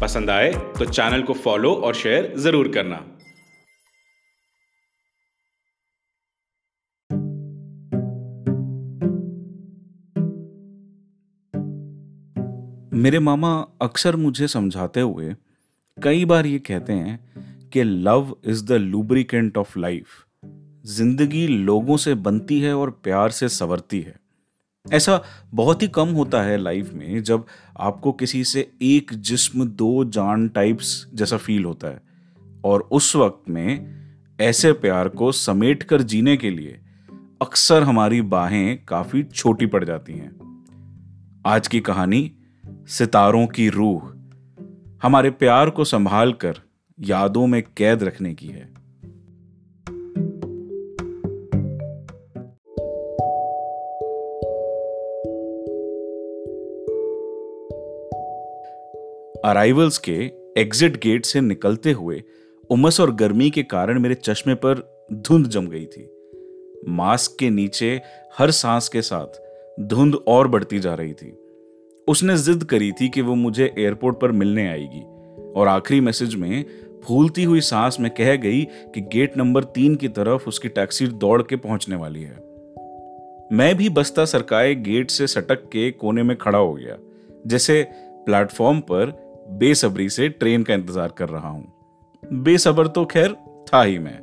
पसंद आए तो चैनल को फॉलो और शेयर ज़रूर करना। मेरे मामा अक्सर मुझे समझाते हुए कई बार ये कहते हैं कि love is the lubricant of life ज़िंदगी लोगों से बनती है और प्यार से संवरती है। ऐसा बहुत ही कम होता है लाइफ में जब आपको किसी से एक जिस्म, दो जान टाइप्स जैसा फील होता है। और उस वक्त में ऐसे प्यार को समेट कर जीने के लिए अक्सर हमारी बाहें काफ़ी छोटी पड़ जाती हैं। आज की कहानी, सितारों की रूह। हमारे प्यार को संभाल कर यादों में कैद रखने की है। अराइवल्स के एग्जिट गेट से निकलते हुए उमस और गर्मी के कारण मेरे चश्मे पर धुंध जम गई थी। मास्क के नीचे हर सांस के साथ धुंध और बढ़ती जा रही थी। उसने जिद करी थी कि वो मुझे एयरपोर्ट पर मिलने आएगी और आखिरी मैसेज में फूलती हुई सांस में कह गई कि गेट नंबर तीन की तरफ़ उसकी टैक्सी दौड़ के पहुँचने वाली है। मैं भी बस्ता सरकाए गेट से सटक के कोने में खड़ा हो गया, जैसे प्लेटफॉर्म पर बेसब्री से ट्रेन का इंतज़ार कर रहा हूँ। बेसबर तो खैर था ही मैं।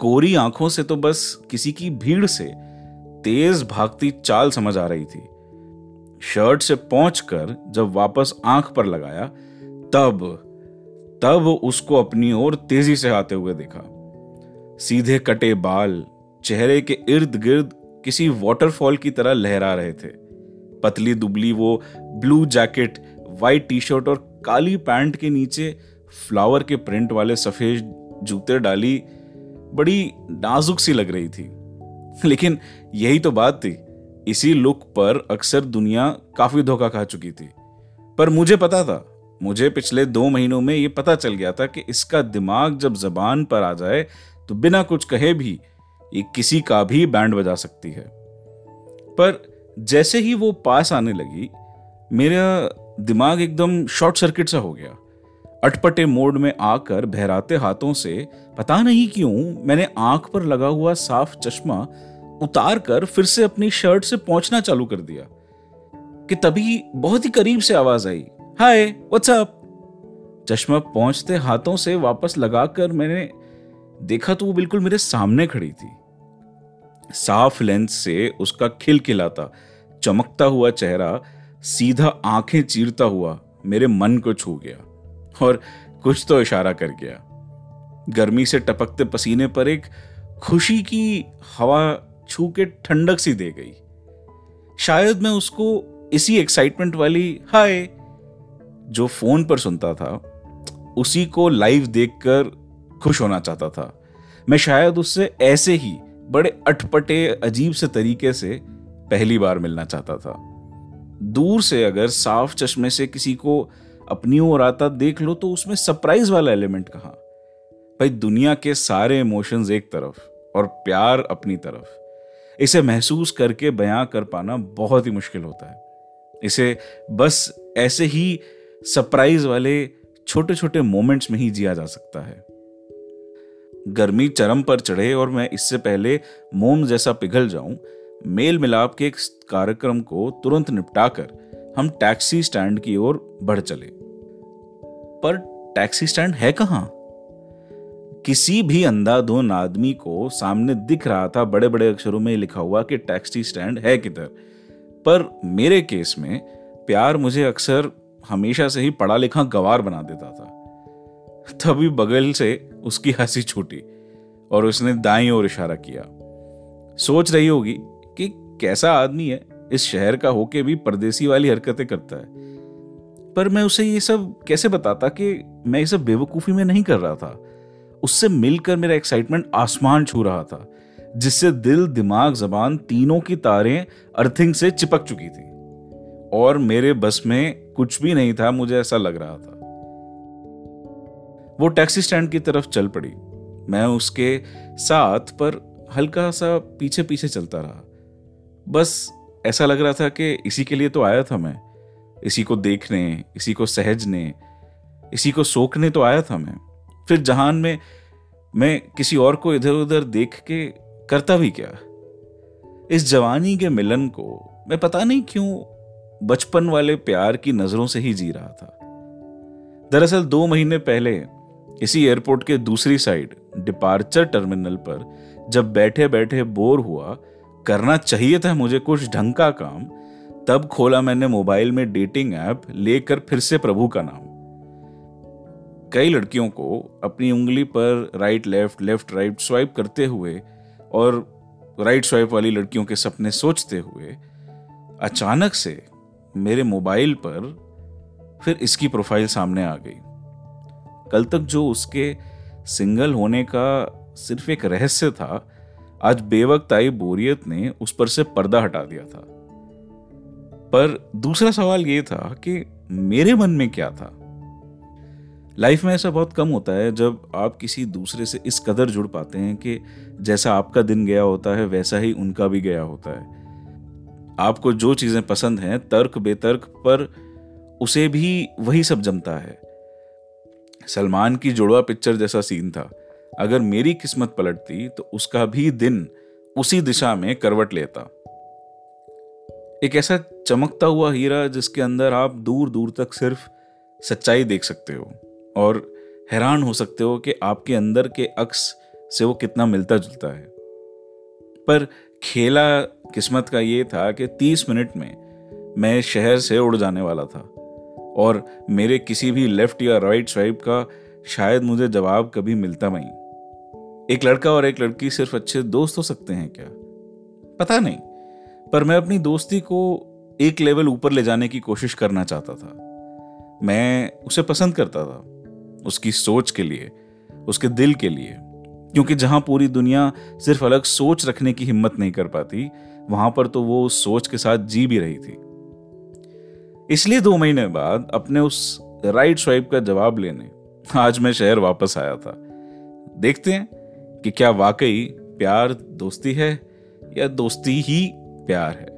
कोरी आँखों से तो बस किसी की भीड़ से तेज भागती चाल समझ आ रही थी। शर्ट से पहुंचकर जब वापस आँख पर लगाया, तब तब उसको अपनी ओर तेज़ी से आते हुए देखा। सीधे कटे बाल, चेहरे के इर्द गिर्द किसी वाटरफॉल की तरह लहरा रहे थे। पतली दुबली वो blue jacket white T shirt और काली पैंट के नीचे फ्लावर के प्रिंट वाले सफ़ेद जूते डाली, बड़ी नाजुक सी लग रही थी। लेकिन यही तो बात थी, इसी लुक पर अक्सर दुनिया काफ़ी धोखा खा चुकी थी। पर मुझे पता था, मुझे पिछले दो महीनों में यह पता चल गया था कि इसका दिमाग जब जबान पर आ जाए तो बिना कुछ कहे भी ये किसी का भी बैंड बजा सकती है। पर जैसे ही वो पास आने लगी, मेरा दिमाग एकदम शॉर्ट सर्किट सा हो गया। अटपटे मोड में आकर बहराते हाथों से, पता नहीं क्यों, मैंने आँख पर लगा हुआ साफ़ चश्मा उतार कर फिर से अपनी शर्ट से पहुँचना चालू कर दिया, कि तभी बहुत ही करीब से आवाज़ आई, हाय व्हाट्सअप चश्मा पहुँचते हाथों से वापस लगाकर मैंने देखा तो वो बिल्कुल मेरे सामने खड़ी थी। साफ़ लेंस से उसका खिलखिलाता, चमकता हुआ चेहरा सीधा आँखें चीरता हुआ मेरे मन को छू गया और कुछ तो इशारा कर गया। गर्मी से टपकते पसीने पर एक खुशी की हवा छू के ठंडक सी दे गई। शायद मैं उसको इसी एक्साइटमेंट वाली, हाय, जो फ़ोन पर सुनता था, उसी को लाइव देखकर खुश होना चाहता था। मैं शायद उससे ऐसे ही बड़े अटपटे, अजीब से तरीके से पहली बार मिलना चाहता था। दूर से अगर साफ़ चश्मे से किसी को अपनी ओर आता देख लो तो उसमें सरप्राइज़ वाला एलिमेंट कहा? भाई, दुनिया के सारे इमोशंस एक तरफ़ और प्यार अपनी तरफ़। इसे महसूस करके बयां कर पाना बहुत ही मुश्किल होता है। इसे बस ऐसे ही सरप्राइज़ वाले छोटे छोटे मोमेंट्स में ही जिया जा सकता है। गर्मी चरम पर चढ़े और मैं इससे पहले मोम जैसा पिघल जाऊँ मेल मिलाप के एक कार्यक्रम को तुरंत निपटाकर हम टैक्सी स्टैंड की ओर बढ़ चले। पर टैक्सी स्टैंड है कहाँ? किसी भी अंधाधुन आदमी को सामने दिख रहा था बड़े बड़े अक्षरों में लिखा हुआ कि टैक्सी स्टैंड है किधर। पर मेरे केस में प्यार मुझे अक्सर हमेशा से ही पढ़ा लिखा गवार बना देता था। तभी बगल से उसकी हँसी छूटी और उसने दाई ओर इशारा किया। सोच रही होगी कि कैसा आदमी है, इस शहर का होके भी परदेसी वाली हरकतें करता है। पर मैं उसे ये सब कैसे बताता कि मैं ये सब बेवकूफ़ी में नहीं कर रहा था? उससे मिलकर मेरा एक्साइटमेंट आसमान छू रहा था, जिससे दिल, दिमाग, जबान तीनों की तारें अर्थिंग से चिपक चुकी थी। और मेरे बस में कुछ भी नहीं था, मुझे ऐसा लग रहा था। वो टैक्सी स्टैंड की तरफ़ चल पड़ी। मैं उसके साथ पर हल्का सा पीछे पीछे चलता रहा। बस ऐसा लग रहा था कि इसी के लिए तो आया था मैं। इसी को देखने, इसी को सहजने, इसी को सोखने तो आया था मैं। फिर जहान में, मैं किसी और को इधर उधर देख के करता भी क्या? इस जवानी के मिलन को मैं पता नहीं क्यों बचपन वाले प्यार की नज़रों से ही जी रहा था। दरअसल दो महीने पहले इसी एयरपोर्ट के दूसरी साइड, डिपार्चर टर्मिनल पर जब बैठे बैठे बोर हुआ करना चाहिए था मुझे कुछ ढंग का काम, तब खोला मैंने मोबाइल में डेटिंग ऐप लेकर फिर से प्रभु का नाम। कई लड़कियों को अपनी उंगली पर right left left right swipe करते हुए और राइट स्वाइप वाली लड़कियों के सपने सोचते हुए, अचानक से मेरे मोबाइल पर फिर इसकी प्रोफ़ाइल सामने आ गई। कल तक जो उसके सिंगल होने का सिर्फ़ एक रहस्य था आज बेवक्त आई बोरियत ने उस पर से पर्दा हटा दिया था। पर दूसरा सवाल यह था कि मेरे मन में क्या था? लाइफ में ऐसा बहुत कम होता है जब आप किसी दूसरे से इस कदर जुड़ पाते हैं कि जैसा आपका दिन गया होता है, वैसा ही उनका भी गया होता है। आपको जो चीज़ें पसंद हैं, तर्क बेतर्क, पर उसे भी वही सब जमता है। सलमान की जुड़वा पिक्चर जैसा सीन था। अगर मेरी किस्मत पलटती तो उसका भी दिन उसी दिशा में करवट लेता। एक ऐसा चमकता हुआ हीरा जिसके अंदर आप दूर दूर तक सिर्फ़ सच्चाई देख सकते हो और हैरान हो सकते हो कि आपके अंदर के अक्स से वो कितना मिलता जुलता है। पर खेला किस्मत का ये था कि तीस मिनट में मैं शहर से उड़ जाने वाला था और मेरे किसी भी लेफ़्ट या राइट स्वाइप का शायद मुझे जवाब कभी मिलता नहीं। एक लड़का और एक लड़की सिर्फ़ अच्छे दोस्त हो सकते हैं क्या? पता नहीं, पर मैं अपनी दोस्ती को एक लेवल ऊपर ले जाने की कोशिश करना चाहता था। मैं उसे पसंद करता था, उसकी सोच के लिए, उसके दिल के लिए, क्योंकि जहाँ पूरी दुनिया सिर्फ़ अलग सोच रखने की हिम्मत नहीं कर पाती, वहाँ पर तो वो उस सोच के साथ जी भी रही थी। इसलिए दो महीने बाद अपने उस राइट स्वाइप का जवाब लेने आज मैं शहर वापस आया था। देखते हैं कि क्या वाकई प्यार दोस्ती है या दोस्ती ही प्यार है?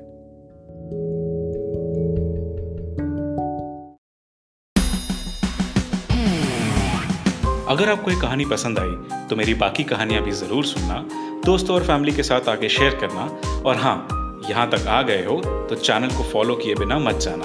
अगर आपको ये कहानी पसंद आई तो मेरी बाकी कहानियाँ भी ज़रूर सुनना, दोस्तों और फैमिली के साथ आगे शेयर करना, और हाँ यहाँ तक आ गए हो तो चैनल को फॉलो किए बिना मत जाना।